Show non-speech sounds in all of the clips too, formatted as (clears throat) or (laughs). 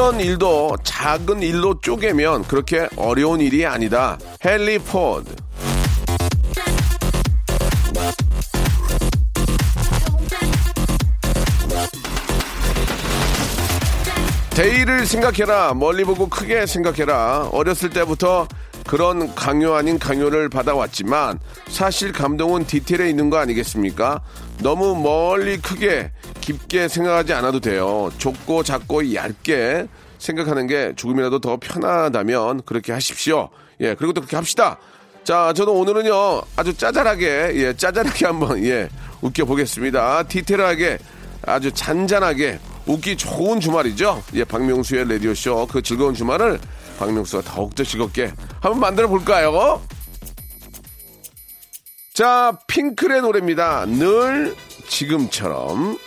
어떤 일도 작은 일로 쪼개면 그렇게 어려운 일이 아니다 헨리 포드 대의를 생각해라. 멀리 보고 크게 생각해라. 어렸을 때부터 그런 강요 아닌 강요를 받아왔지만 사실 감동은 디테일에 있는 거 아니겠습니까? 너무 멀리 크게 깊게 생각하지 않아도 돼요. 좁고 작고 얇게 생각하는 게 조금이라도 더 편하다면 그렇게 하십시오. 예, 그리고 또 그렇게 합시다. 자, 저는 오늘은요, 아주 짜잘하게, 예, 짜잘하게 한번, 예, 웃겨보겠습니다. 디테일하게, 아주 잔잔하게, 웃기 좋은 주말이죠. 예, 박명수의 라디오쇼. 그 즐거운 주말을 박명수가 더욱더 즐겁게 한번 만들어 볼까요? 자, 핑클의 노래입니다. 늘 지금처럼.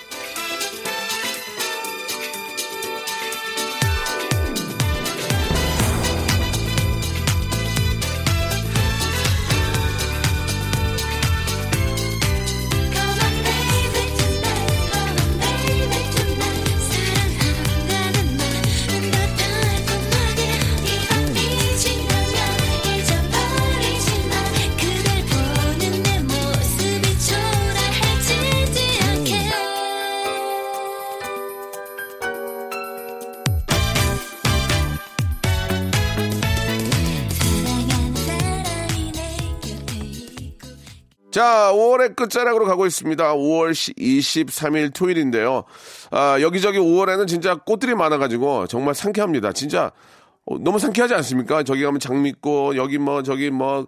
자, 5월의 끝자락으로 가고 있습니다. 5월 23일 토요일인데요. 아, 여기저기 5월에는 진짜 꽃들이 많아가지고 정말 상쾌합니다. 진짜 어, 너무 상쾌하지 않습니까? 저기 가면 장미꽃, 여기 뭐, 저기 뭐,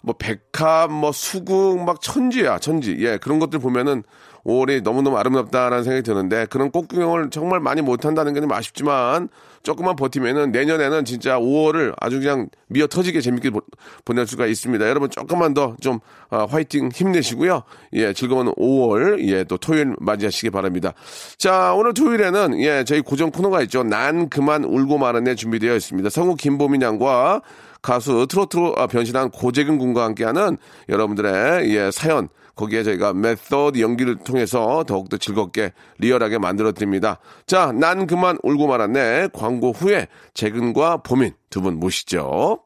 뭐, 백합, 뭐, 수국, 막 천지야, 천지. 예, 그런 것들 보면은 5월이 너무너무 아름답다라는 생각이 드는데 그런 꽃 구경을 정말 많이 못한다는 게 좀 아쉽지만 조금만 버티면은 내년에는 진짜 5월을 아주 그냥 미어 터지게 재밌게 보, 보낼 수가 있습니다. 여러분 조금만 더 좀 화이팅 힘내시고요. 예, 즐거운 5월 예, 또 토요일 맞이하시기 바랍니다. 자, 오늘 토요일에는 예, 저희 고정 코너가 있죠. 난 그만 울고 말았네 준비되어 있습니다. 성우 김보민 양과 가수 트로트로 아, 변신한 고재근 군과 함께하는 여러분들의 예, 사연 거기에 저희가 메서드 연기를 통해서 더욱더 즐겁게 리얼하게 만들어 드립니다. 자, 난 그만 울고 말았네. 광고 후에 재근과 보민 두 분 모시죠.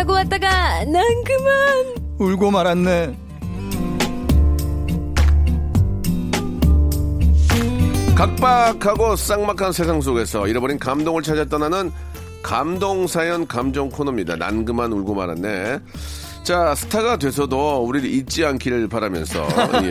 자고 왔다가 난 그만 울고 말았네. 각박하고 쌍막한 세상 속에서 잃어버린 감동을 찾아 떠나는 감동사연 감정 코너입니다. 난 그만 울고 말았네. 자, 스타가 돼서도 우리를 잊지 않기를 바라면서, 예.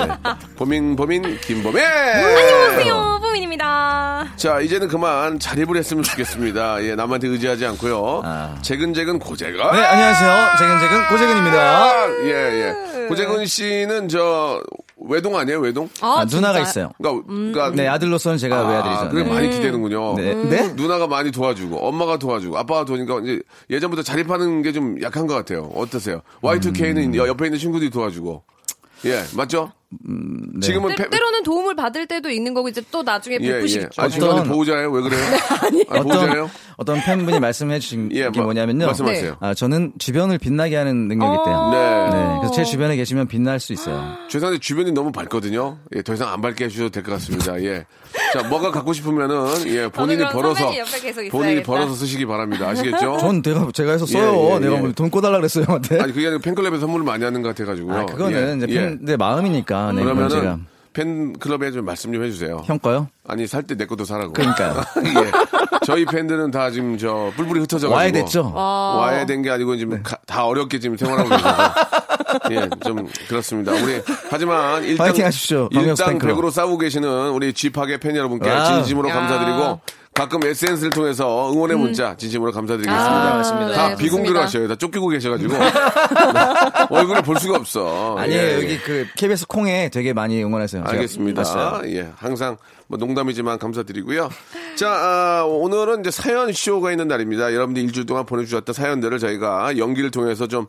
보민, 보민, 김보민! 안녕하세요 보민입니다 자, 이제는 그만 자립을 했으면 좋겠습니다. 예, 남한테 의지하지 않고요. 아. 재근재근 고재근. 네, 안녕하세요. 재근재근 고재근입니다. 아, 예, 예. 고재근 씨는 저, 외동 아니에요, 외동? 아, 누나가 진짜요? 있어요. 그러니까, 그러니까 네, 아들로서는 제가 외아들이죠. 아, 그래 네. 많이 기대는군요. 네. 네? 누나가 많이 도와주고 엄마가 도와주고 아빠가 도와주니까 이제 예전부터 자립하는 게 좀 약한 것 같아요. 어떠세요? Y2K는 음. 옆에 있는 친구들이 도와주고 예 맞죠? 네. 지금은 때, 패- 때로는 도움을 받을 때도 있는 거고 이제 또 나중에 예, 베푸시겠죠 예. 아, 죄송한데 어떤- 보호자예요? 왜 그래요? (laughs) 아, 보호자예요? 어떤, 어떤 팬분이 말씀해 주신 (laughs) 예, 게 뭐, 뭐냐면요. 말씀하세요. 아, 저는 주변을 빛나게 하는 능력이 있대요. 네. 네. 그래서 제 주변에 계시면 빛날 수 있어요. (gasps) 죄송한데 주변이 너무 밝거든요. 예, 더 이상 안 밝게 해주셔도 될 것 같습니다. 예. 자, 뭐가 갖고 싶으면은 예, 본인이 벌어서 본인이. 벌어서 쓰시기 바랍니다. 아시겠죠? 전 내가 제가 해서 써요. 예, 예, 내가 예. 뭐돈 꺼달라 그랬어요, 형한테. 아니 그게 아니라 팬클럽에 선물을 많이 하는 것 같아가지고요. 아, 그거는 예, 이제 예. 팬의 마음이니까. 네, 그건 제가. 그러면은 팬클럽에 좀 말씀 좀 해주세요. 형 거요? 아니 살 때 내 것도 사라고. 그러니까요. (laughs) 예. 저희 팬들은 다 지금 저 뿔뿔이 흩어져 가지고 와야 됐죠? 와야 된 게 아니고 지금 가- 다 어렵게 지금 생활하고 계셔서 (laughs) 예, 좀 그렇습니다. 우리 하지만 파이팅 하십시오, 일당 팬클럽. 100으로 싸우고 계시는 우리 쥐파게 팬 여러분께 와우. 진심으로 감사드리고 가끔 SNS를 통해서 응원의 문자 진심으로 감사드리겠습니다. 아, 맞습니다. 다 네, 비공개로 좋습니다. 하셔요. 다 쫓기고 계셔가지고 (laughs) 얼굴을 볼 수가 없어. 아니에요. 예, 예. 여기 그 KBS 콩에 되게 많이 응원하세요. 알겠습니다. 봤어요. 예, 항상 뭐 농담이지만 감사드리고요. 자, 아, 오늘은 이제 사연 쇼가 있는 날입니다. 여러분들 일주일 동안 보내주셨던 사연들을 저희가 연기를 통해서 좀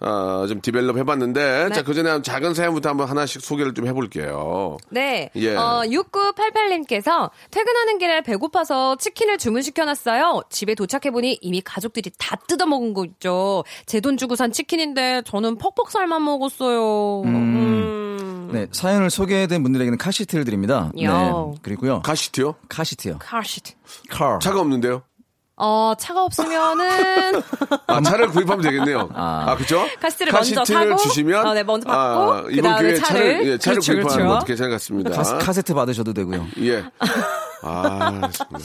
어, 좀 디벨롭 해봤는데, 네. 자, 그 전에 작은 사연부터 한번 하나씩 소개를 좀 해볼게요. 네. 예. 어, 6988님께서 퇴근하는 길에 배고파서 치킨을 주문시켜놨어요. 집에 도착해보니 이미 가족들이 다 뜯어먹은 거 있죠. 제 돈 주고 산 치킨인데 저는 퍽퍽살만 먹었어요. 음. 네, 사연을 소개된 분들에게는 카시트를 드립니다. 네. 야. 그리고요. 가시트요? 카시트요. 카시트. 카. 차가 없는데요? 어, 차가 없으면은 아, 차를 구입하면 되겠네요. 아, 그죠? 카시트를 먼저 사고, 주시면. 어, 네, 먼저 받고, 아, 그 이번 기회에 차를, 차를. 예, 차를 그렇죠, 구입하는 그렇죠. 것도 괜찮을 것 같습니다. 카스, 카세트 받으셔도 되고요. 예. 아, 정말.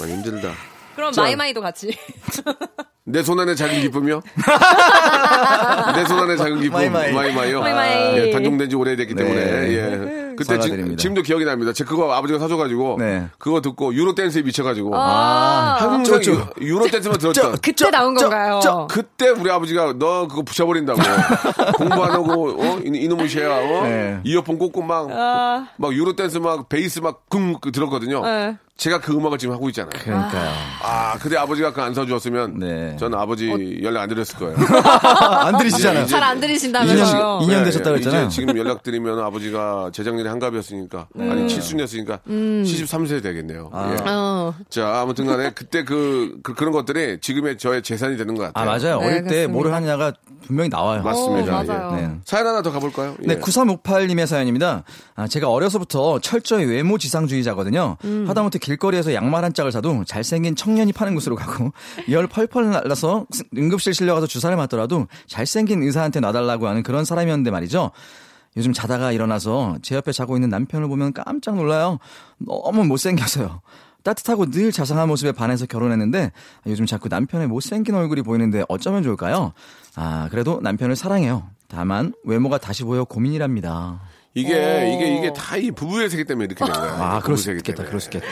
많이 힘들다. 그럼 자. 마이마이도 같이. (laughs) 내 손 안에 작은 (laughs) 기쁨이요? (laughs) 내 손 안에 작은 기쁨. 마이마이. 마이마이요? 마이마이. 예, 단종된 지 오래됐기 네. 때문에. 예. 그때 지. 지금도 기억이 납니다. 제 그거 아버지가 사줘가지고. 네. 그거 듣고 유로 댄스에 미쳐가지고. 아, 항상 저, 저. 유- 유로 댄스만 들었던. 그때 나온 건가요? 그때 우리 아버지가 너 그거 부셔버린다고 (laughs) 공부 안 하고 어 이- 이놈의 쉐야 어 네. 이어폰 꽂고 막막 유로 댄스 막 베이스 막궁 들었거든요. 네. 제가 그 음악을 지금 하고 있잖아요. 그러니까요. 아, 근데 아버지가 그거 안 사주었으면 네. 저는 아버지 연락 안 드렸을 거예요. (laughs) 안 들리시잖아요. 잘안 들리신다면서요. 2년, 2년 되셨다고 예, 했잖아요. 이제 지금 연락드리면 아버지가 재작년에 한갑이었으니까 아니 칠순이었으니까 73세 되겠네요. 예. 어. 자, 아무튼 간에 그때 그, 그, 런 것들이 지금의 저의 재산이 되는 것 아, 같아요. 맞아요. 네, 어릴 때 그렇습니다. 뭐를 하냐가 분명히 나와요. 맞습니다. 어, 맞아요. 네. 사연 하나 더 가볼까요? 네, 예. 9358님의 사연입니다. 아, 제가 어려서부터 철저히 외모 지상주의자거든요. 음. 하다못해 길거리에서 양말 한 짝을 사도 잘생긴 청년이 파는 곳으로 가고 열 펄펄 날라서 응급실 실려가서 주사를 맞더라도 잘생긴 의사한테 놔달라고 하는 그런 사람이었는데 말이죠. 요즘 자다가 일어나서 제 옆에 자고 있는 남편을 보면 깜짝 놀라요. 너무 못생겨서요. 따뜻하고 늘 자상한 모습에 반해서 결혼했는데 요즘 자꾸 남편의 못생긴 얼굴이 보이는데 어쩌면 좋을까요? 아, 그래도 남편을 사랑해요. 다만 외모가 다시 보여 고민이랍니다. 이게, 이게, 이게 다 이 부부의 세계 때문에 이렇게 된 거예요. 아, 그럴 수 있겠다. 때문에. 그럴 수 있겠다.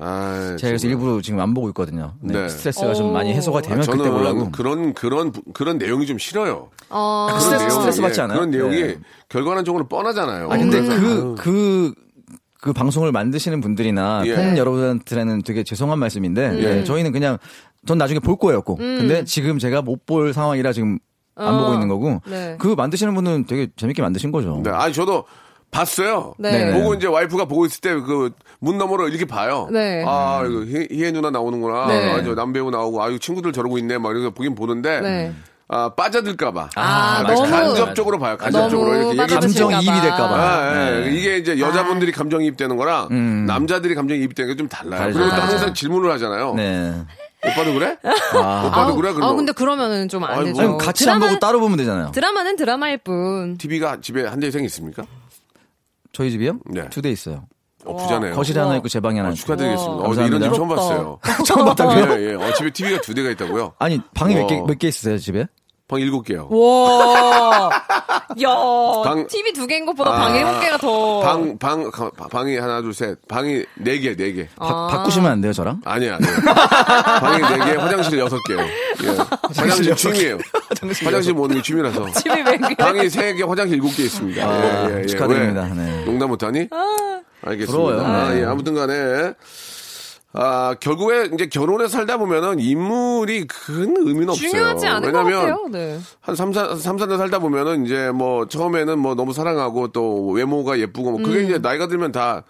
아, 제가 그래서. 일부러 지금 안 보고 있거든요. 네, 네. 스트레스가 좀 많이 해소가 되면 아, 저는 그때 보려고. 그런, 그런, 부- 그런 내용이 좀 싫어요. 어. 그런 스트레스- 내용이, 스트레스 받지 예, 않아요? 그런 내용이 네. 결과론적으로 뻔하잖아요. 아, 근데 그래서, 그, 아유, 그, 그 방송을 만드시는 분들이나 예. 팬 여러분들한테는 되게 죄송한 말씀인데, 예. 네, 저희는 그냥, 전 나중에 볼 거예요, 꼭. 음. 근데 지금 제가 못 볼 상황이라 지금 안 어. 보고 있는 거고, 네. 그 만드시는 분은 되게 재밌게 만드신 거죠. 네, 아니, 저도 봤어요. 네. 보고 이제 와이프가 보고 있을 때 그 문 너머로 이렇게 봐요. 네. 아, 이거 희- 희애 누나 나오는구나. 네. 아, 저 남배우 나오고, 아유, 친구들 저러고 있네. 막 이렇게 보긴 보는데, 네. 아, 빠져들까봐. 아, 나 너무- 간접적으로 봐요. 간접적으로. 너무 이렇게 얘기 빠져드실까 감정 이입이 될까봐. 아, 예. 네. 이게 이제 여자분들이 감정 이입되는 거랑 남자들이 감정 이입되는 게 좀 달라요. 다르죠. 그리고 또 아. 항상 질문을 하잖아요. 네. 오빠도 그래? 아. 오빠도 그래? 아, 그럼 근데 그러면은 좀 안. 되죠. 아니, 같이 안 드라마- 보고 따로 보면 되잖아요. 드라마는 드라마일 뿐. TV가 집에 한 대 이상 있습니까? 저희 집이요? 네. 두 대 있어요. 어, 부자네요. 거실에 하나 있고 제 방에 하나 어, 있고. 축하드리겠습니다. 어. 이런 집 처음. 봤어요. (laughs) 처음 봤다고요? 예, 예. 어, 집에 TV가 두 대가 있다고요? 아니, 방이 몇 개, 어. 몇개 있으세요, 집에? 방 일곱 개요. 와. 야. 방- TV 두 개인 것보다 아, 방 일곱 개가 더. 방, 방, 가- 방이 하나, 둘, 셋. 방이 네 개, 네 개. 바, 바꾸시면 안 돼요, 저랑? 아니에요, 아니에요. 방이 네 개, 화장실 여섯 개요. 예. 화장실 취미예요. 화장실 모는 게 취미라서. 집이 몇 개. 방이 세 개, 화장실 일곱 개 있습니다. 아, 예, 예, 예. 축하드립니다. 왜? 네. 농담 못하니? 알겠습니다. 부러워요. 아, 네. 예, 아무튼 간에. 아, 결국에 이제 결혼에 살다 보면은 인물이 큰 의미는 없어요. 중요하지 않은 것 왜냐면 같아요. 네. 한 3, 4, 3, 4년 살다 보면은 이제 뭐 처음에는 뭐 너무 사랑하고 또 외모가 예쁘고 뭐 그게 이제 나이가 들면 다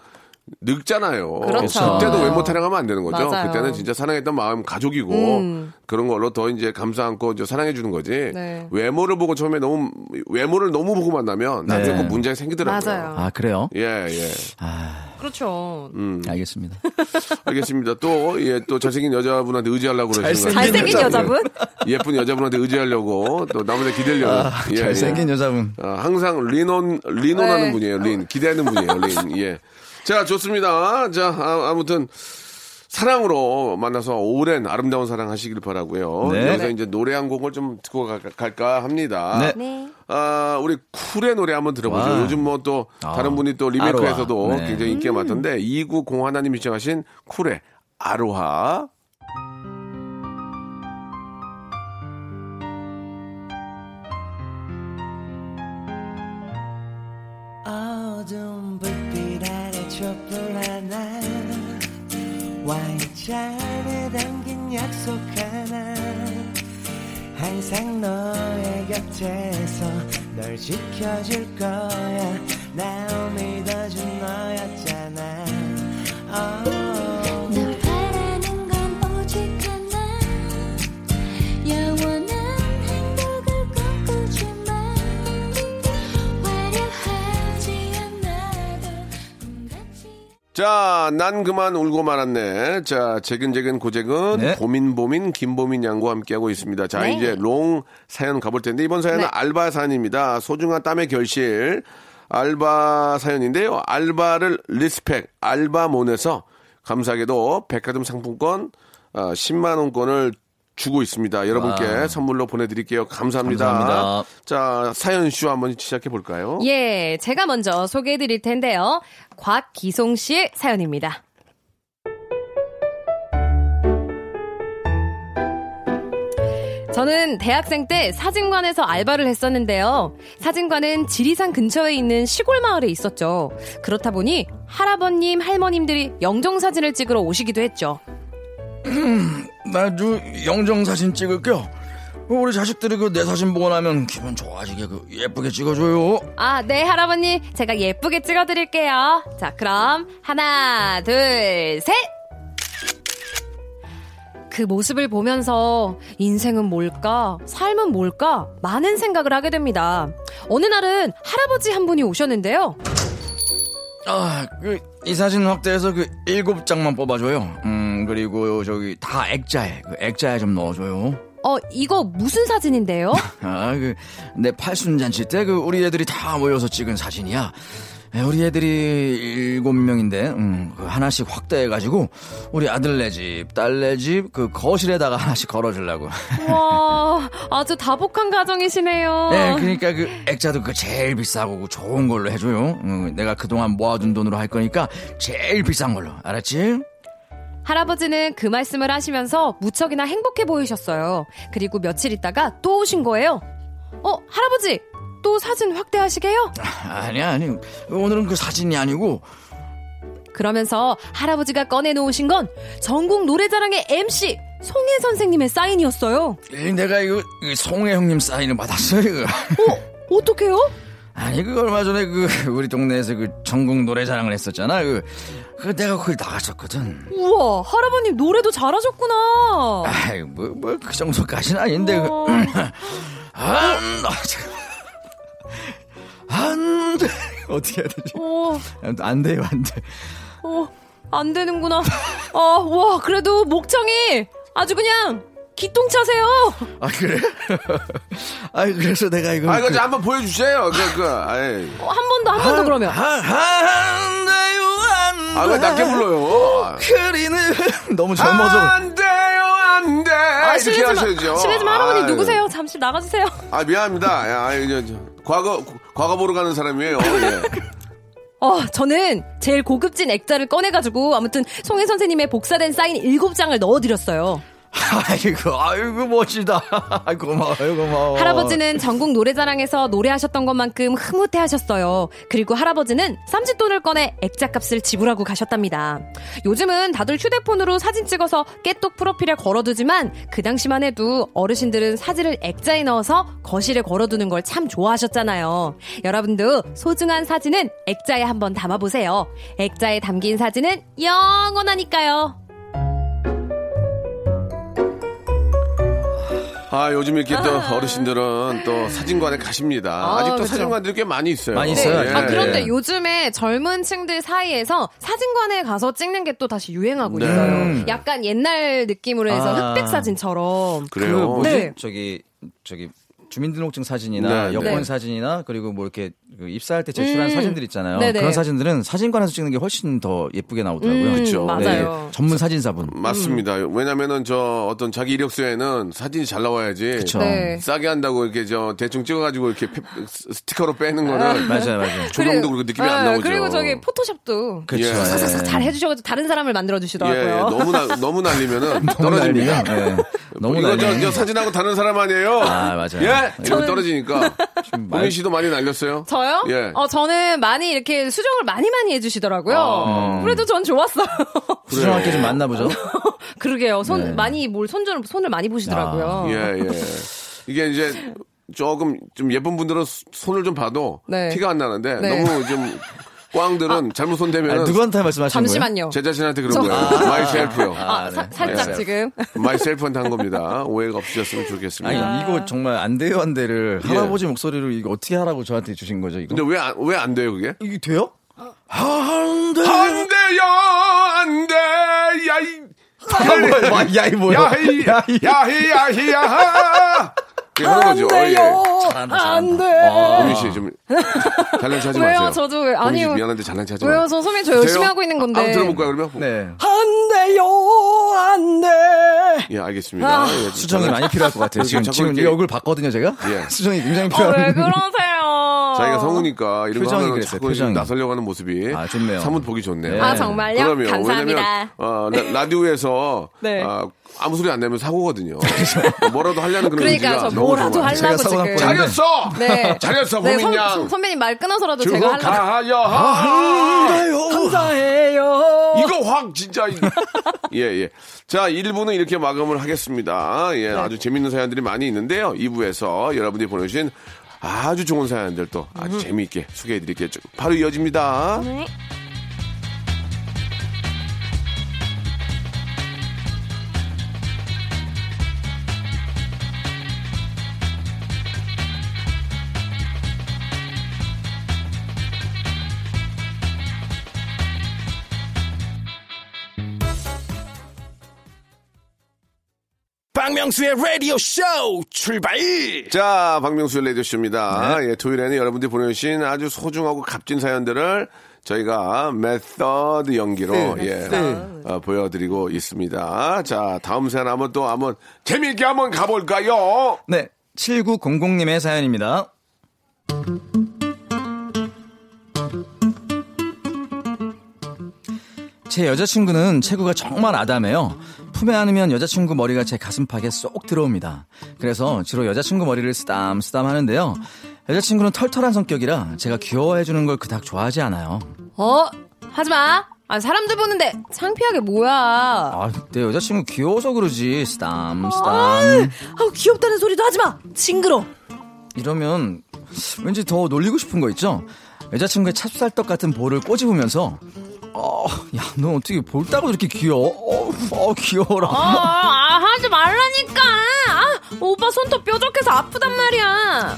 늙잖아요. 음. 그렇죠. 그때도 외모 타령하면 안 되는 거죠. 맞아요. 그때는 진짜 사랑했던 마음 가족이고 음. 그런 걸로 더 이제 감싸 안고 이제 사랑해 주는 거지. 네. 외모를 보고 처음에 너무 외모를 너무 보고 만나면 나중에 네. 꼭 문제가 생기더라고요. 맞아요. 아, 그래요? 예, 예. 그렇죠. 음. 알겠습니다. (laughs) 알겠습니다. 또, 예, 또 잘생긴 여자분한테 의지하려고 그러시는 거예요. 잘생긴 여자분? (laughs) 예쁜 여자분한테 의지하려고 또 남한테 기대려고. 아, 예, 잘생긴 예. 여자분. 아, 항상 리논, 리논하는 네. 분이에요. 린. 기대하는 분이에요. 린. 예. 자, 좋습니다. 자, 아, 아무튼. 사랑으로 만나서 오랜 아름다운 사랑 하시길 바라고요. 네. 여기서 이제 노래 한 곡을 좀 듣고 가- 갈까 합니다. 네. 네. 아, 우리 쿨의 노래 한번 들어보죠. 와. 요즘 뭐또 아, 다른 분이 또 리메이크에서도. 네. 굉장히 인기가 많던데 290 하나님이 시청하신 쿨의 아로하. 잔에 담긴 약속 하나. 항상 너의 곁에서 널 지켜줄 거야. 날 믿어준 너였잖아. oh. 자, 난 그만 울고 말았네. 자, 재근재근 고재근, 네. 보민보민, 김보민 양과 함께하고 있습니다. 자, 네. 이제 long 사연 가볼 텐데, 이번 사연은 네. 알바 사연입니다. 소중한 땀의 결실. 알바 사연인데요. 알바를 respect, 알바몬에서 감사하게도 백화점 상품권 어, 10만원권을 주고 있습니다. 여러분께 와. 선물로 보내드릴게요. 감사합니다. 감사합니다. 자, 사연쇼 한번 시작해 볼까요? 예, 제가 먼저 소개해 드릴 텐데요. 곽기송 씨의 사연입니다. 저는 대학생 때 사진관에서 알바를 했었는데요. 사진관은 지리산 근처에 있는 시골 마을에 있었죠. 그렇다 보니 할아버님, 할머님들이 영정사진을 찍으러 오시기도 했죠. (clears throat) 나도 영정 사진 찍을게요. 우리 자식들이 그 내 사진 보고 나면 기분 좋아지게 그 예쁘게 찍어줘요. 아, 네, 할아버님. 제가 예쁘게 찍어드릴게요. 자, 그럼, 하나, 둘, 셋! 그 모습을 보면서 인생은 뭘까? 삶은 뭘까? 많은 생각을 하게 됩니다. 어느 날은 할아버지 한 분이 오셨는데요. 아, 그, 이 사진 확대해서 그 일곱 장만 뽑아줘요. 음, 그리고 저기 다 액자에, 그 액자에 좀 넣어줘요. 어, 이거 무슨 사진인데요? (laughs) 아, 그, 내 팔순잔치 때 그 우리 애들이 다 모여서 찍은 사진이야. 에, 우리 애들이 일곱 명인데, 음, 그 하나씩 확대해가지고, 우리 아들네 집, 딸네 집, 그 거실에다가 (laughs) 하나씩 걸어주려고. 와, 아주 다복한 가정이시네요. 네, 그러니까 그 액자도 그 제일 비싸고 그 좋은 걸로 해줘요. 음, 내가 그동안 모아둔 돈으로 할 거니까 제일 비싼 걸로. 알았지? 할아버지는 그 말씀을 하시면서 무척이나 행복해 보이셨어요. 그리고 며칠 있다가 또 오신 거예요. 어, 할아버지! 또 사진 확대하시게요? 아니야, 아니. 오늘은 그 사진이 아니고, 그러면서 할아버지가 꺼내놓으신 건 전국 노래자랑의 MC 송혜 선생님의 사인이었어요. 이 내가 이거 이 송혜 형님 사인을 받았어요. 이거. 어? 어떡해요? 아니 그 얼마 전에 그 우리 동네에서 그 전국 노래자랑을 했었잖아. 그, 그 내가 거기 나갔었거든. 우와, 할아버님 노래도 잘하셨구나. 아이 뭐뭐 그 정도까지는 아닌데. 그, 어. (laughs) 아, 나 참. 안 돼. (laughs) 어떻게 해야 되지? 어, 안 돼요, 안 돼. 어, 안 되는구나. 어, 와, 그래도 목청이 아주 그냥 기똥차세요. 아, 그래? (laughs) 아이, 그래서 내가 이거. 아, 이거 그- 좀 한번 보여주세요. 그, 그, 아이. 어, 한번 더, 한 번 더 그러면. 아, 안 돼요, 안 돼. 아, 왜 낮게 불러요? 그리는 (laughs) 너무 젊어서. 안 돼요, 안 돼. 아, 이렇게 실례지만, 하셔야죠. 실례지만 할아버님 아유. 누구세요? 잠시 나가주세요. 아, 미안합니다. 야, 아이, 저, 저, 과거, 과거 보러 가는 사람이에요. 예. (laughs) 어, 저는 제일 고급진 액자를 꺼내가지고 아무튼 송혜 선생님의 복사된 사인 7장을 넣어드렸어요. 아이고, 아이고, 멋지다. (laughs) 고마워요, 고마워. 할아버지는 전국 노래자랑에서 노래하셨던 것만큼 흐뭇해 하셨어요. 그리고 할아버지는 쌈짓돈을 꺼내 액자값을 지불하고 가셨답니다. 요즘은 다들 휴대폰으로 사진 찍어서 깨똑 프로필에 걸어두지만 그 당시만 해도 어르신들은 사진을 액자에 넣어서 거실에 걸어두는 걸 참 좋아하셨잖아요. 여러분도 소중한 사진은 액자에 한번 담아보세요. 액자에 담긴 사진은 영원하니까요. 아, 요즘 이렇게 또 어르신들은 또 사진관에 가십니다. 아, 아, 직도 그쵸. 사진관들이 꽤 많이 있어요. 많이 있어요. 네. 아, 예, 그런데 예. 요즘에 젊은 층들 사이에서 사진관에 가서 찍는 게 또 다시 유행하고 네. 있어요. 음. 약간 옛날 느낌으로 해서 아. 흑백 사진처럼. 그 그래요. 뭐지? 네. 저기 저기 주민등록증 사진이나 네, 여권 네. 사진이나 그리고 뭐 이렇게 그 입사할 때 제출한 음. 사진들 있잖아요. 네네. 그런 사진들은 사진관에서 찍는 게 훨씬 더 예쁘게 나오더라고요. 음, 그쵸. 맞아요. 네, 전문 사진사분. 맞습니다. 왜냐면은 저 어떤 자기 이력서에는 사진이 잘 나와야지. 그쵸. 네. 싸게 한다고 이렇게 저 대충 찍어가지고 이렇게 피- 스티커로 빼는 거는 맞아요, 맞아요. 조명도 그렇게 느낌이 안 네, 나오죠. 그리고 저기 포토샵도 그렇죠. 예. 잘 해주셔가지고 다른 사람을 만들어 예, 주시더라고요. 예, 너무 나, 너무 날리면은 (laughs) 떨어집니다. 날리면, 예. 너무 이거 저, 날리면. 저 사진하고 다른 사람 아니에요? 아, 맞아요. 예? 이러면 저는- 떨어지니까. 보민 씨도 많이 날렸어요? 저요? 예. 어, 저는 많이 이렇게 수정을 많이 많이 해주시더라고요. 아. 그래도 전 좋았어요. 수정할게 좀 만나보죠. (laughs) 그러게요. 손, 네. 많이 뭘 손을, 손을 많이 보시더라고요. 예, 예. 이게 이제 조금 좀 예쁜 분들은 수- 손을 좀 봐도 네. 티가 안 나는데 네. 너무 좀 (laughs) 꽝들은 잘못 손 대면 아, 누구한테 말씀하시는 거예요? 잠시만요. 제 자신한테 그런 저- 거예요. myself요. 아, 사- 살짝 네. 지금. myself한테 한 겁니다. 오해가 없으셨으면 좋겠습니다. 아니, 이거 정말 안 돼요, 안 돼를 예. 할아버지 목소리로 이거 어떻게 하라고 저한테 주신 거죠, 이거? 근데 왜 안, 왜안 돼요, 그게? 이게 돼요? 안 돼. 안 돼요, 안 돼, 야, 이. 와, 야, 이 뭐야? 야히, 야히, 야히, 야 하! 예, 그런 거죠. 예. 안 돼. 보민 씨, 좀, 잘난 체하지 왜요? 마세요. 저도 왜- 보민 씨 아니요. 미안한데 잘난 체하지 왜요? 마세요. 저 선배님 저 열심히 돼요? 하고 있는 건데. 한번 들어볼까요, 그러면? 네. 안 돼요, 안 돼. 예, 알겠습니다. 아. 예, 수정이 저는- 많이 필요할 것 같아요. 지금, 자꾸 지금 이 이렇게- 얼굴 봤거든요, 제가? 예. (laughs) 수정이 굉장히 어, 필요한. 왜 그러세요? 자기가 성우니까 이런 거 표정이 하면 그랬어요, 자꾸 표정이. 나서려고 하는 모습이 아, 좋네요. 사뭇 보기 좋네요. 네. 아, 정말요? 그럼요. 감사합니다. 왜냐면 어, 라, 디오에서 네. 아무 소리 안 내면 사고거든요. (laughs) 뭐라도 하려는 그런 그러니까 의지가 저 너무 뭐라도 하려고 지금. 잘했어. 네. (laughs) 잘했어, 네, 선, 선배님 말 끊어서라도 제가 하려고. 축하하여. 감사해요. 이거 확 진짜 예 예. 자 1부는 이렇게 마감을 하겠습니다. 예 아주 재밌는 사연들이 많이 있는데요. 2부에서 여러분들이 보내주신 아주 좋은 사연들 또 아주 재미있게 소개해드릴게요. 바로 이어집니다. 박명수의 라디오 쇼 출발! 자, 박명수의 라디오 쇼입니다. 예, 토요일에는 여러분들이 보내주신 아주 소중하고 값진 사연들을 저희가 메서드 연기로, 예, 어, 보여드리고 있습니다. 자, 다음 사연 한번 또 한번 재미있게 한번 가볼까요? 네. 7900님의 사연입니다. 제 여자친구는 체구가 정말 아담해요. 품에 안으면 여자친구 머리가 제 가슴팍에 쏙 들어옵니다. 그래서 주로 여자친구 머리를 쓰담 쓰담 하는데요. 여자친구는 털털한 성격이라 제가 귀여워해주는 걸 그닥 좋아하지 않아요. 어? 하지 마. 아, 사람들 보는데 창피하게 뭐야. 아, 내 여자친구 귀여워서 그러지. 쓰담 쓰담. 아우, 귀엽다는 소리도 하지 마. 징그러. 이러면 왠지 더 놀리고 싶은 거 있죠? 여자친구의 찹쌀떡 같은 볼을 꼬집으면서 어, 야, 너 어떻게 볼 따고 이렇게 귀여워? 어, 어 귀여워라. 아, 아, 하지 말라니까. 아, 오빠 손톱 뾰족해서 아프단 말이야.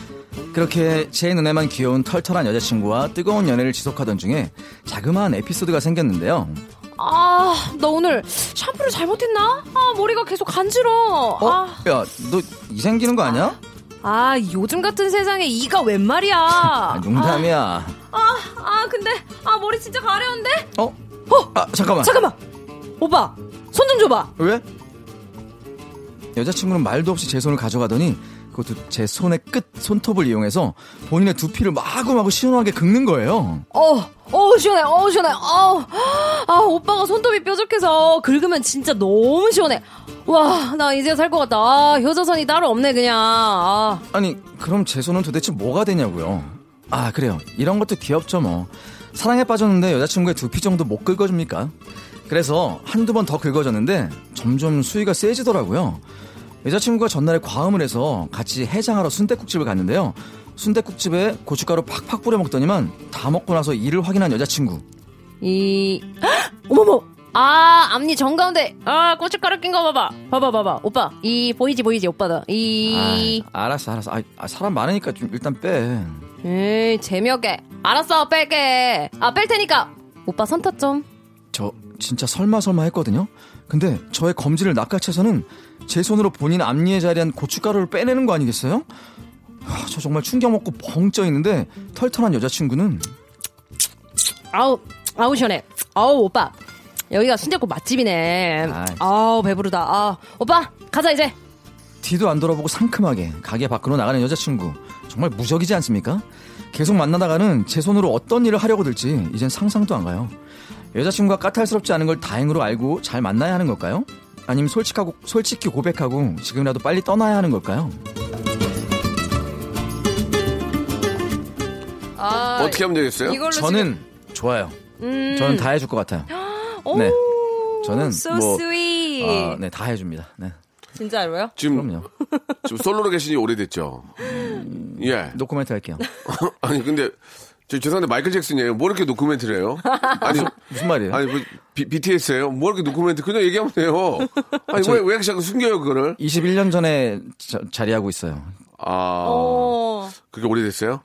그렇게 제 눈에만 귀여운 털털한 여자친구와 뜨거운 연애를 지속하던 중에 자그마한 에피소드가 생겼는데요. 아, 너 오늘 샴푸를 잘못했나? 아, 머리가 계속 간지러. 어? 아, 야, 너 이 생기는 거 아니야? 아, 요즘 같은 세상에 이가 웬 말이야. 아, 농담이야. 아, 아, 근데, 아, 머리 진짜 가려운데? 어? 어, 아, 잠깐만. 잠깐만. 오빠, 손 좀 줘봐. 왜? 여자친구는 말도 없이 제 손을 가져가더니 그것도 제 손의 끝 손톱을 이용해서 본인의 두피를 마구마구 시원하게 긁는 거예요. 어, 어, 시원해, 어, 시원해, 어. 아, 오빠가 손톱이 뾰족해서 긁으면 진짜 너무 시원해. 와, 나 이제 살 것 같다. 아, 효자선이 따로 없네, 그냥. 아, 아니 그럼 제 손은 도대체 뭐가 되냐고요? 아 그래요 이런 것도 귀엽죠 뭐 사랑에 빠졌는데 여자친구의 두피 정도 못 긁어줍니까? 그래서 한두 번 더 긁어줬는데 점점 수위가 세지더라고요 여자친구가 전날에 과음을 해서 같이 해장하러 순대국집을 갔는데요 순대국집에 고춧가루 팍팍 뿌려 먹더니만 다 먹고 나서 이를 확인한 여자친구 이, 헉! 어머머, 아, 앞니 정 가운데. 아, 고춧가루 낀 거 봐봐. 봐봐, 봐봐. 오빠. 이, 보이지, 보이지, 오빠다. 이. 아, 알았어, 알았어. 아, 아, 사람 많으니까 좀 일단 빼. 에이, 재미없게. 알았어, 뺄게. 아, 뺄 테니까. 오빠 선택 좀. 저 진짜 설마 설마 했거든요. 근데 저의 검지를 낚아채서는 제 손으로 본인 앞니에 자리한 고춧가루를 빼내는 거 아니겠어요? 아, 저 정말 충격 먹고 벙쪄 있는데 털털한 여자친구는 아우, 아우, 시원해. 아우, 오빠. 여기가 순대국 맛집이네. 아이. 아우, 배부르다. 아, 오빠, 가자, 이제. 뒤도 안 돌아보고 상큼하게 가게 밖으로 나가는 여자친구 정말 무적이지 않습니까? 계속 만나다가는 제 손으로 어떤 일을 하려고 들지 이젠 상상도 안 가요. 여자친구가 까탈스럽지 않은 걸 다행으로 알고 잘 만나야 하는 걸까요? 아니면 솔직하고 솔직히 고백하고 지금이라도 빨리 떠나야 하는 걸까요? 아, 어떻게 하면 되겠어요? 이걸로 저는 좋아요. 음. 저는 다 해줄 것 같아요. (gasps) 오, 네. 저는 so 뭐 sweet. 어, 네, 다 해줍니다. 네, 진짜로요? 지금 그럼요. (laughs) 지금 솔로로 계신 지 오래됐죠. 예. 노코멘트 할게요. (laughs) 아니 근데 저 죄송한데 마이클 잭슨이에요. 뭐 이렇게 노코멘트를 해요? (laughs) 아니 무슨 말이에요? 아니 뭐 비, BTS예요? 뭐 이렇게 노코멘트 그냥 얘기하면 돼요. 아니 왜왜 자꾸 숨겨요 그거를? 21년 전에 자, 자리하고 있어요. 아 어. 그게 오래됐어요?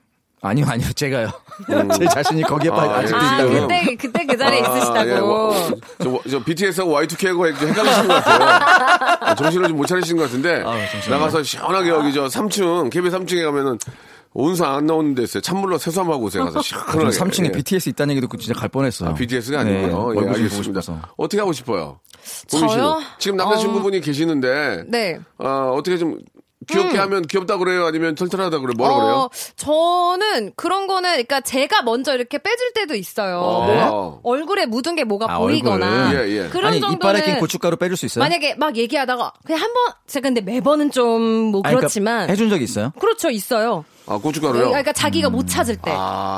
아니요, 아니요, 제가요. (laughs) 제 자신이 거기에 빠 아, 아직도 예. 아, 있다고요. 그때, 그때 그 자리에 있으시다고. 예, 와, 저, 저 BTS하고 Y2K하고 좀 헷갈리시는 것 같아요. 아, 정신을 좀 못 차리시는 것 같은데 잠시만요. 나가서 시원하게 여기 저 3층 KBS 3층에 가면은 온수 안 나오는 데 있어요. 찬물로 세수하고 오세요. 가서 시원하게. 저 3층에 예. BTS 있다는 얘기 듣고 진짜 갈 뻔했어요. 아, BTS가 네, 아니고요. 예, 얼굴 좀 보고 알겠습니다. 싶어서. 어떻게 하고 싶어요? 저요? 지금 남자친구분이 계시는데 네. 어, 어떻게 좀 귀엽게 하면 귀엽다 그래요? 아니면 털털하다 그래요? 뭐라 그래요? 어, 저는 그런 거는, 그러니까 제가 먼저 이렇게 빼줄 때도 있어요. 어. 뭐 얼굴에 묻은 게 뭐가 아, 보이거나. 얼굴. 예, 예. 그런 아니 정도는. 이빨에 낀 고춧가루 빼줄 수 있어요? 만약에 막 얘기하다가 그냥 한 번, 제가 근데 매번은 좀뭐 아니, 그러니까 그렇지만. 해준 적이 있어요? 그렇죠, 있어요. 아, 고춧가루요? 그러니까 자기가 못 찾을 때.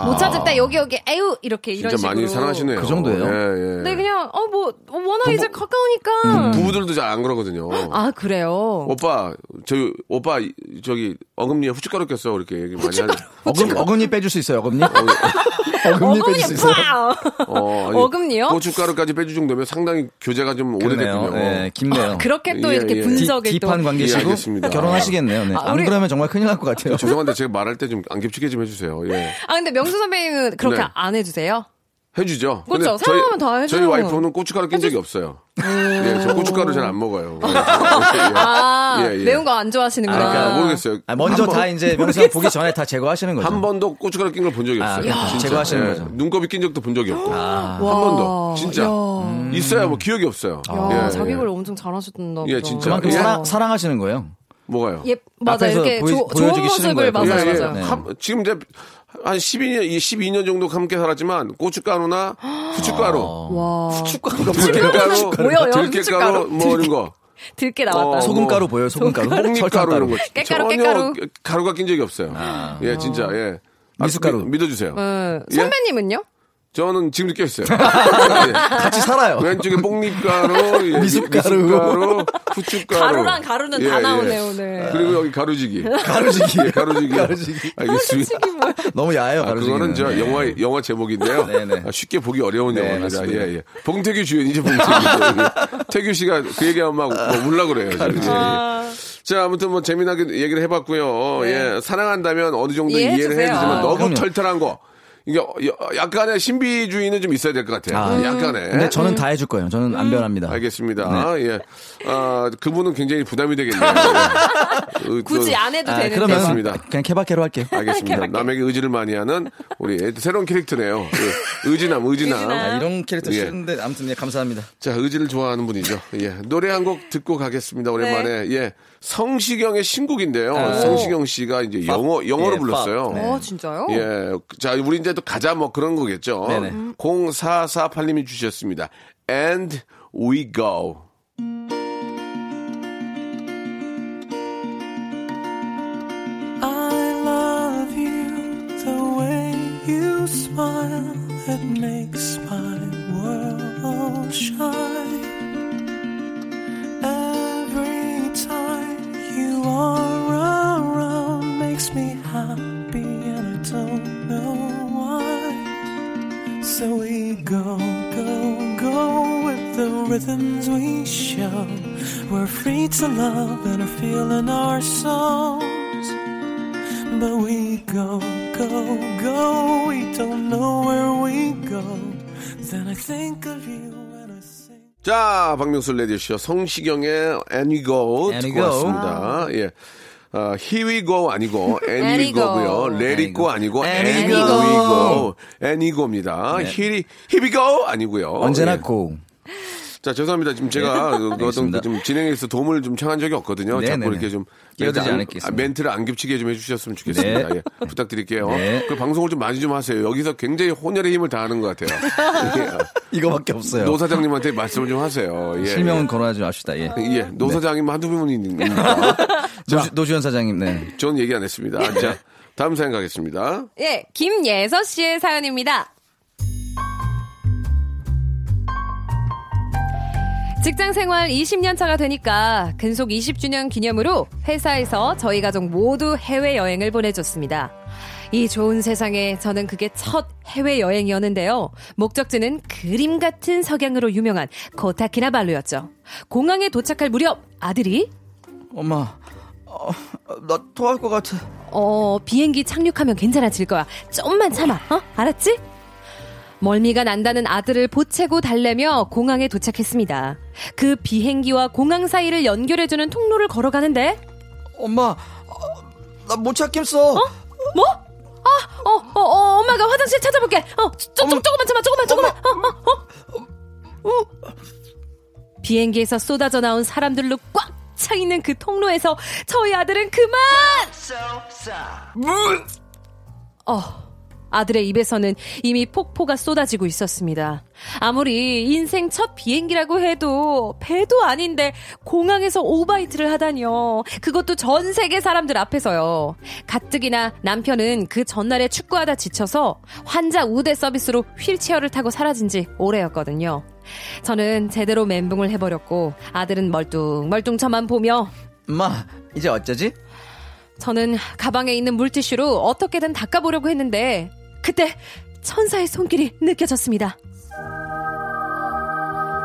못 찾을 때 여기 여기 에휴 이렇게 이런 진짜 식으로. 많이 사랑하시네요. 그 정도예요? 예, 예. 네 그냥 어 뭐 워낙 이제 가까우니까. 부부들도 잘 안 그러거든요. 아 그래요. 오빠, 저기, 오빠, 이- 저기, 어금니에 후춧가루 꼈어. 이렇게 얘기 많이 하는. 어금, 어금니 빼줄 수 있어요, (laughs) 어금니? 어금니 빼줄 수 있어요? 파! 어, 아니, (laughs) 어금니요? 고춧가루까지 빼줄 정도면 상당히 교제가 좀 오래됐군요. 네, 깊네요. 그렇게 또 예, 이렇게 예. 분석을 딥, 또. 딥한 예, 관계시고 알겠습니다. 결혼하시겠네요. 네. 아, 안 우리- 그러면 정말 큰일 날 것 같아요. 죄송한데 제가 말할 때 좀 안 겹치게 좀 해주세요. 예. 아 근데 명수 선배님은 그렇게 네. 안 해주세요? 해주죠. 그렇죠. 사랑하면 다 해줘요. 저희 와이프는 고춧가루 낀 적이 없어요. 예, 저 고춧가루 잘 안 먹어요. 예, 예. 아 예, 예. 매운 거 안 좋아하시는구나. 아, 그러니까 모르겠어요. 아, 먼저 한다 번- 이제 명수형 보기 전에 다 제거하시는 거죠. 한 번도 고춧가루 낀 걸 본 적이 아, 없어요. 야. 진짜. 제거하시는 예, 거죠. 눈곱이 낀 적도 본 적이 없고. 아, 한 번도. 진짜. 야, 있어야 뭐 기억이 없어요. 야 예, 자기 예. 걸 엄청 잘하셨다. 예, 진짜. 그만큼 예. 사랑, 사랑하시는 거예요. 뭐가요? 예, 맞아 이렇게 보여- 조- 좋은 모습을 거예요. 맞아요, 예, 예. 맞아요. 네. 한- 지금 이제 한 12년, 이 12년 정도 함께 살았지만 고춧가루나 (gasps) 후춧가루, 와, 축구가 들깨가루, 뭐예요? 들깨가루, 후춧가루? 뭐 이런 거. 들게 나왔다. 어, 소금가루 보여요, 소금가루. 설탕가루. 이런 거. 깨가루, 전혀 깨가루. 가루가 낀 적이 없어요. 예, 진짜, 예. 아, 미숫가루. 믿- 믿어주세요. 어, 예? 선배님은요? 저는 지금 느껴 있어요. 예. 같이 살아요. 왼쪽에 뽕잎가루, 예, (laughs) 미숫가루. 미숫가루, (laughs) 후춧가루. 가루랑 가루는 예, 다 예. 나오네 오늘. 그리고 여기 가루지기. 가루지기. 예, 가루지기. 가루지기. 알겠습니다. (laughs) 너무 야해요, 아. 그거는 저 영화 영화 제목인데요. 네네. 아, 쉽게 보기 어려운 네, 영화입니다. 맞습니다. 예, 예. 봉태규 주연이죠, 봉태규. 예. 태규 씨가 그 얘기하면 막 뭐, 울라 그래요. 지금. 예, 예. 자, 아무튼 뭐 재미나게 얘기를 해봤고요. 예, 사랑한다면 어느 정도 네. 이해해 이해를. 해주지만 아, 너무 그럼요. 털털한 거. 이게 여- 약간의 신비주의는 좀 있어야 될 것 같아요. 아. 약간의. 근데 저는 다 해줄 거예요. 저는 안 변합니다. 알겠습니다. 예. 아, 그분은 굉장히 부담이 되겠네요. 예. (laughs) 굳이 그- 안 해도 아, 되는데. 그러면 맞습니다. 그냥 케바케로 할게요. 알겠습니다. 남에게 의지를 많이 하는 우리 새로운 캐릭터네요. 예. 의지남, 의지남. 아, 이런 캐릭터 예. 싫은데 아무튼 네, 감사합니다. 자, 의지를 좋아하는 분이죠. 예. 노래 한 곡 듣고 가겠습니다. 오랜만에. 네. 예. 성시경의 신곡인데요. 성시경 씨가 이제 영어, 영어로 예, 불렀어요. 팝. 네. 어 진짜요? 예. 자, 우리 이제 또 가자 뭐 그런 거겠죠. 네네. 0448님이 주셨습니다. And we go. I love you the way you smile. It makes my world shine. We're free to love and are feeling our songs. But we go, go, go, we don't know where we go. Then I think of you when I sing. 자, 박명수 레디쇼 성시경의 And We Go And We 듣고 Go. 왔습니다. 예. 어, Here We Go 아니고 Go Go. 아니고 And And We We Go. Go. And We Go입니다. 네. Here, Here We Go 아니고요. 언제나 예. 고. 자, 죄송합니다. 지금 제가 그 어떤 알겠습니다. 좀 진행에서 도움을 좀 청한 적이 없거든요. 네, 자꾸 네, 이렇게 네. 좀 멘트 안- 않겠습니다. 아, 멘트를 안 겹치게 좀 해주셨으면 좋겠습니다. 네. 예, 부탁드릴게요. 네. 그 방송을 좀 많이 좀 하세요. 여기서 굉장히 혼신의 힘을 다하는 것 같아요. (laughs) 예. 이거밖에 없어요. 노 사장님한테 말씀을 좀 하세요. 예, 실명은 예. 거론하지 맙시다. 예. 예, 노 사장님 한두 분입니다. (laughs) 노주, 노주현 사장님, 네. 전 얘기 안 했습니다. 자, 다음 사연 가겠습니다. 예, 김예서 씨의 사연입니다. 직장 생활 20년 차가 되니까 근속 20주년 기념으로 회사에서 저희 가족 모두 해외 여행을 보내줬습니다. 이 좋은 세상에 저는 그게 첫 해외 여행이었는데요. 목적지는 그림 같은 석양으로 유명한 코타키나발루였죠. 공항에 도착할 무렵 아들이 엄마, 어, 나 토할 것 같아. 어, 비행기 착륙하면 괜찮아질 거야. 좀만 참아. 어? 알았지? 멀미가 난다는 아들을 보채고 달래며 공항에 도착했습니다. 그 비행기와 공항 사이를 연결해주는 통로를 걸어가는데, 엄마, 나 못 찾겠어. 뭐? 아, 어, 어, 어, 엄마가 화장실 찾아볼게. 어, 조, 조, 조, 조금만 참아, 조금만, 조금만. 어, 어, 어. 비행기에서 쏟아져 나온 사람들로 꽉 차 있는 그 통로에서 저희 아들은 그만! 어, 아들의 입에서는 이미 폭포가 쏟아지고 있었습니다. 아무리 인생 첫 비행기라고 해도 배도 아닌데 공항에서 오바이트를 하다니요. 그것도 전 세계 사람들 앞에서요. 가뜩이나 남편은 그 전날에 축구하다 지쳐서 환자 우대 서비스로 휠체어를 타고 사라진 지 오래였거든요. 저는 제대로 멘붕을 해버렸고 아들은 멀뚱멀뚱 저만 보며 엄마, 이제 어쩌지? 저는 가방에 있는 물티슈로 어떻게든 닦아보려고 했는데 그때 천사의 손길이 느껴졌습니다.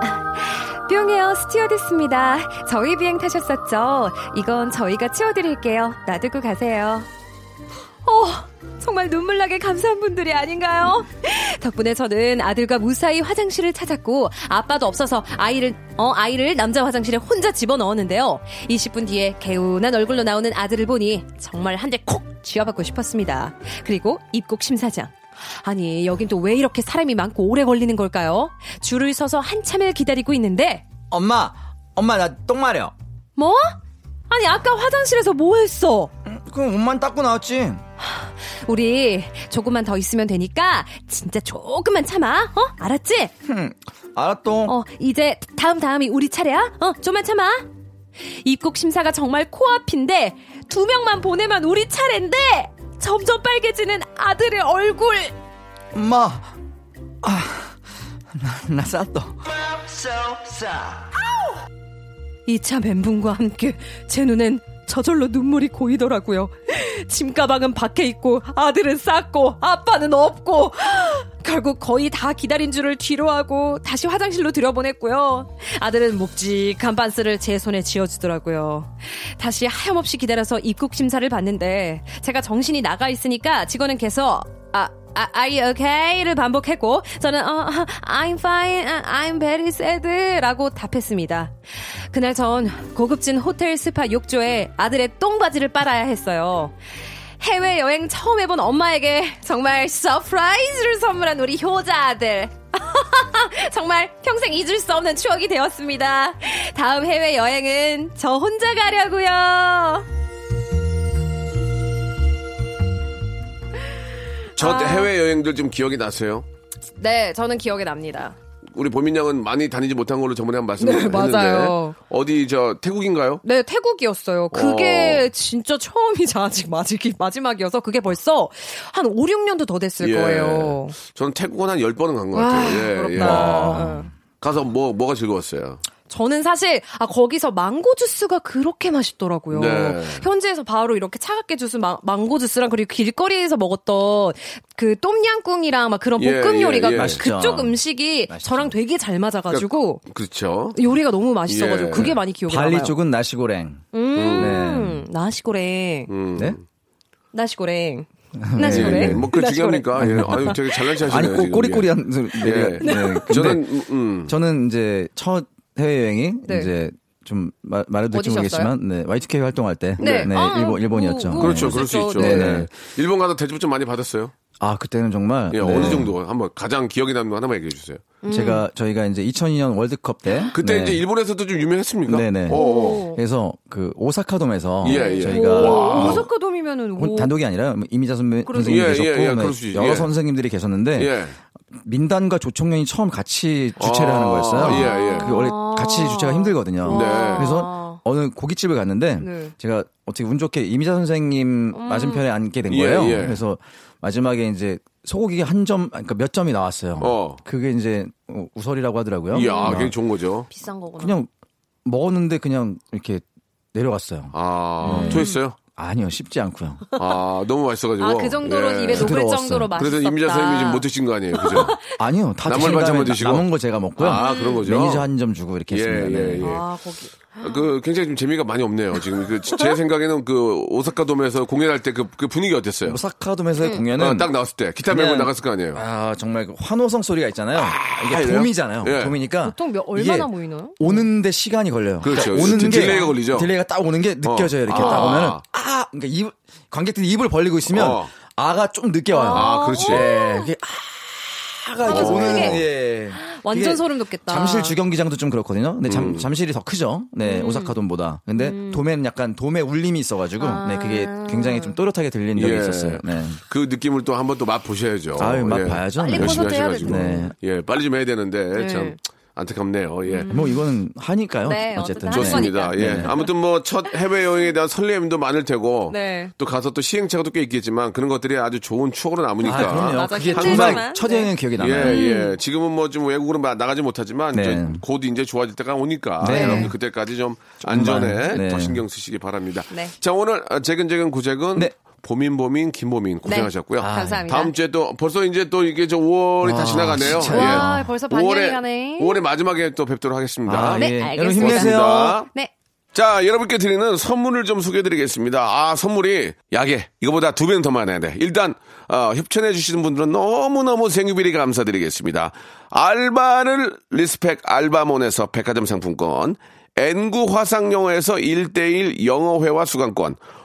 아, 뿅이요 스튜어디스입니다. 저희 비행 타셨었죠? 이건 저희가 치워드릴게요. 놔두고 가세요. 어, 정말 눈물나게 감사한 분들이 아닌가요? 덕분에 저는 아들과 무사히 화장실을 찾았고 아빠도 없어서 아이를 어 아이를 남자 화장실에 혼자 집어 넣었는데요. 20분 뒤에 개운한 얼굴로 나오는 아들을 보니 정말 한 대 콕 쥐어받고 싶었습니다. 그리고 입국 심사장. 아니 여긴 또 왜 이렇게 사람이 많고 오래 걸리는 걸까요? 줄을 서서 한참을 기다리고 있는데 엄마, 엄마, 나 똥 마려. 뭐? 아니 아까 화장실에서 뭐 했어? 그럼 옷만 닦고 나왔지. 우리 조금만 더 있으면 되니까 진짜 조금만 참아. 어? 알았지? 흠, 알았똥. 어, 이제 다음 다음이 우리 차례야. 어, 좀만 참아. 입국 심사가 정말 코앞인데 두 명만 보내면 우리 차례인데 점점 빨개지는 아들의 얼굴. 엄마, 아, 나, 나 쌌어. 2차 멘붕과 함께 제 눈엔 저절로 눈물이 고이더라고요. (laughs) 짐가방은 밖에 있고 아들은 쌌고 아빠는 없고 결국 거의 다 기다린 줄을 뒤로 하고 다시 화장실로 들여보냈고요. 아들은 묵직한 반스를 제 손에 쥐어주더라고요. 다시 하염없이 기다려서 입국 심사를 받는데 제가 정신이 나가 있으니까 직원은 계속 아 아, are you okay? 를 반복했고, 저는, 어, I'm fine, I'm very sad. 라고 답했습니다. 그날 전 고급진 호텔 스파 욕조에 아들의 똥바지를 빨아야 했어요. 해외여행 처음 해본 엄마에게 정말 surprise를 선물한 우리 효자 아들. (laughs) 정말 평생 잊을 수 없는 추억이 되었습니다. 다음 해외여행은 저 혼자 가려고요. 저 아. 해외 여행들 좀 기억이 나세요? 네, 저는 기억에 납니다. 우리 보민 양은 많이 다니지 못한 걸로 저번에 한 말씀 네, 했는데 맞아요. 어디 저 태국인가요? 네, 태국이었어요. 그게 어. 진짜 처음이자 (laughs) 아직 마지기, 마지막이어서 그게 벌써 한 5, 6년도 더 됐을 예. 거예요. 저는 태국은 한 10번은 간것 와, 같아요. 예, 부럽다. 예. 어. 가서 뭐 뭐가 즐거웠어요? 저는 사실 아 거기서 망고 주스가 그렇게 맛있더라고요. 네. 현지에서 바로 이렇게 차갑게 주스 망, 망고 주스랑 그리고 길거리에서 먹었던 그 똠양꿍이랑 막 그런 예, 볶음 예, 요리가 예. 맛있죠. 그쪽 음식이 맛있죠. 저랑 되게 잘 맞아가지고 그렇죠. 요리가 너무 맛있어가지고 예. 그게 많이 기억에 발리 남아요. 쪽은 나시고랭. 음, 나시고랭, 음. 네? 나시고랭, 예, 나시고랭. 예. 뭐그 나시고랭. 중요합니까? 예. 아유, 되게 잘난 체 하시네요. 아니 꼬, 지금. 꼬리꼬리한 소리. 예. 네. 네. 저는 음, 음. 저는 이제 첫 해외 여행이 네. 이제 좀 마- 말해도 될지 어디셨어요? 모르겠지만 네, Y2K 활동할 때 네. 아, 일본 일본이었죠. 뭐, 뭐. 그렇죠. 네. 그럴 수 있죠. 네. 네. 일본 가서 대접 좀 많이 받았어요. 아 그때는 정말 예, 네. 어느 정도 한번 가장 기억에 남는 거 하나만 얘기해 주세요. 제가 저희가 이제 2002년 월드컵 때 그때 네. 이제 일본에서도 좀 유명했습니까? 네네. 어, 어. 그래서 그 오사카돔에서 예, 예. 저희가 오, 오사카돔이면은 혼- 오. 단독이 아니라 뭐 이미자 선배. 선생님 예, 계셨고 예, 예, 네, 있- 여러 예. 선생님들이 계셨는데 예. 민단과 조청년이 처음 같이 주최를 아, 하는 거였어요. 예, 예. 그게 원래 같이 주최가 힘들거든요. 네. 그래서 어느 고깃집을 갔는데 네. 제가 어떻게 운 좋게 이미자 선생님 맞은편에 앉게 된 예, 거예요. 예. 그래서 마지막에 이제 소고기가 한 점, 그러니까 몇 점이 나왔어요. 어. 그게 이제 어, 우설이라고 하더라고요. 이야, 어, 그게 좋은 거죠. 비싼 거구나. 그냥 먹었는데 그냥 이렇게 내려갔어요. 아, 토했어요? 아니요, 쉽지 않고요. 아, 너무 맛있어가지고. 아, 그 정도로 예. 입에 녹을 부드러웠어요. 정도로 맛있었다. 그래서 임자 선생님이 지금 못 드신 거 아니에요, 그죠? (laughs) 아니요, 다 나물 드신 반찬만 다음에 드시고? 남은 거 제가 먹고요. 아, 그런 거죠? 매니저 한 점 주고 이렇게 예, 했습니다. 예, 네. 예. 아, 거기. 그 굉장히 좀 재미가 많이 없네요. 지금 그 제 (laughs) 생각에는 그 오사카 돔에서 공연할 때그 그 분위기 어땠어요? 오사카 돔에서의 음. 공연은 어, 딱 나왔을 때 기타 메고 그냥- 나갔을 거 아니에요. 아 정말 그 환호성 소리가 있잖아요. 이게 이래요? 돔이잖아요. 예. 돔이니까 보통 몇, 이게 얼마나 모이나요? 오는데 시간이 걸려요. 그렇죠. 오는 디- 게 delay가 걸리죠? delay가 딱 오는 게 느껴져요. 이렇게 아. 딱 오면은 아 그러니까 입 관객들이 입을 벌리고 있으면 어. 아가 좀 늦게 와요. 아, 그렇지. 네, 그게 아가 이렇게 아, 오는 크게. 예. 완전 소름 돋겠다. 잠실 주경기장도 좀 그렇거든요. 근데 음. 잠, 잠실이 더 크죠. 네, 음. 오사카 돔보다. 근데 돔에는 약간 돔의 울림이 있어가지고, 네, 그게 아. 굉장히 좀 또렷하게 들리는 적이 예. 있었어요. 네. 그 느낌을 또 한번 또 맛 보셔야죠. 아유, 맛 예. 봐야죠. 네. 열심히 하셔가지고. 네. 예, 빨리 좀 해야 되는데 네. 참 안타깝네요. 예. 뭐 이거는 하니까요. 네, 어쨌든. 네. 좋습니다. 예. 네. 아무튼 뭐 첫 해외 여행에 대한 설렘도 많을 테고 네. 또 가서 또 시행착오도 꽤 있겠지만 그런 것들이 아주 좋은 추억으로 남으니까. 아, 그럼요. 맞아, 그게. 정말 첫 네. 여행은 기억에 예, 남아요. 예. 지금은 뭐 좀 외국으로 마- 나가지 못하지만 네. 이제 곧 이제 좋아질 때가 오니까 네. 여러분들 그때까지 좀 안전에 네. 더 신경 쓰시기 바랍니다. 네. 자, 오늘 아, 재근재근 구재근 네. 보민 보민 김보민 고생하셨고요. 네. 감사합니다. 다음 주에 또 벌써 이제 또 이게 저 5월이 다 아, 지나가네요. 진짜요? 와, 벌써 반년이 5월에, 가네. 5월의 마지막에 또 뵙도록 하겠습니다. 아, 네, 예. 알겠습니다. 여러분 힘내세요. 네. 자, 여러분께 드리는 선물을 좀 소개해드리겠습니다. 아, 선물이 약에 이거보다 두 배는 더 많아야 돼. 일단 어, 협찬해 주시는 분들은 너무너무 thank you very 감사드리겠습니다. 알바를 respect 알바몬에서 백화점 상품권, N구 화상영어에서 1대1 영어회화 수강권,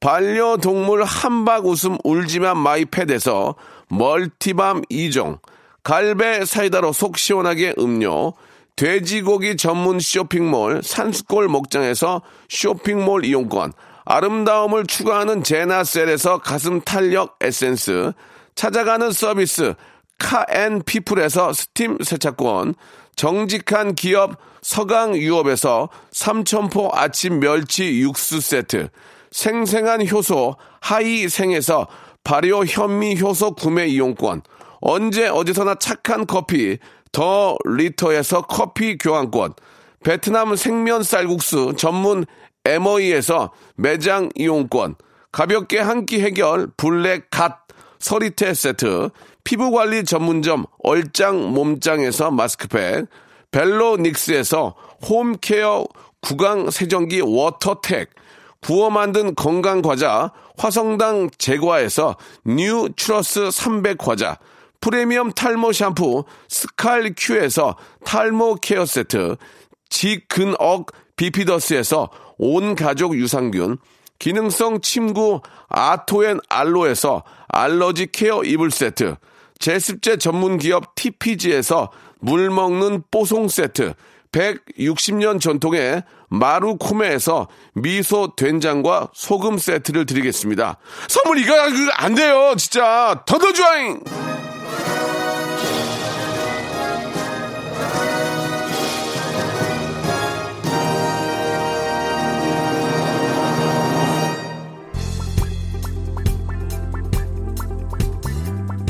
반려동물 함박 웃음 울지마 마이펫에서 멀티밤 2종, 갈배 사이다로 속 시원하게 음료, 돼지고기 전문 쇼핑몰 산수골 목장에서 쇼핑몰 이용권, 아름다움을 추구하는 제나셀에서 가슴 탄력 에센스, 찾아가는 서비스 카앤피플에서 스팀 세차권, 정직한 기업 서강유업에서 삼천포 아침 멸치 육수 세트, 생생한 효소 하이생에서 발효 현미 효소 구매 이용권, 언제 어디서나 착한 커피 더 리터에서 커피 교환권, 베트남 생면 쌀국수 전문 에머이에서 매장 이용권, 가볍게 한 끼 해결 블랙 갓 서리태 세트, 피부관리 전문점 얼짱 몸짱에서 마스크팩, 벨로닉스에서 홈케어 구강 세정기 워터텍, 구워 만든 건강 과자 화성당 제과에서 뉴 추러스 300 과자, 프리미엄 탈모 샴푸 스칼 큐에서 탈모 케어 세트, 지근억 비피더스에서 온 가족 유산균, 기능성 침구 아토앤 알로에서 알러지 케어 이불 세트, 제습제 전문 기업 TPG에서 물 먹는 뽀송 세트, 160년 전통의 마루코메에서 미소 된장과 소금 세트를 드리겠습니다. 선물 이거 안 돼요, 진짜. 더더주아잉!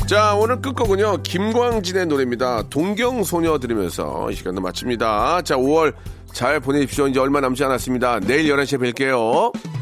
자, 오늘 끝곡은요, 김광진의 노래입니다. 동경소녀 들으면서 이 시간도 마칩니다. 자, 5월 잘 보내십시오. 이제 얼마 남지 않았습니다. 내일 11시에 뵐게요.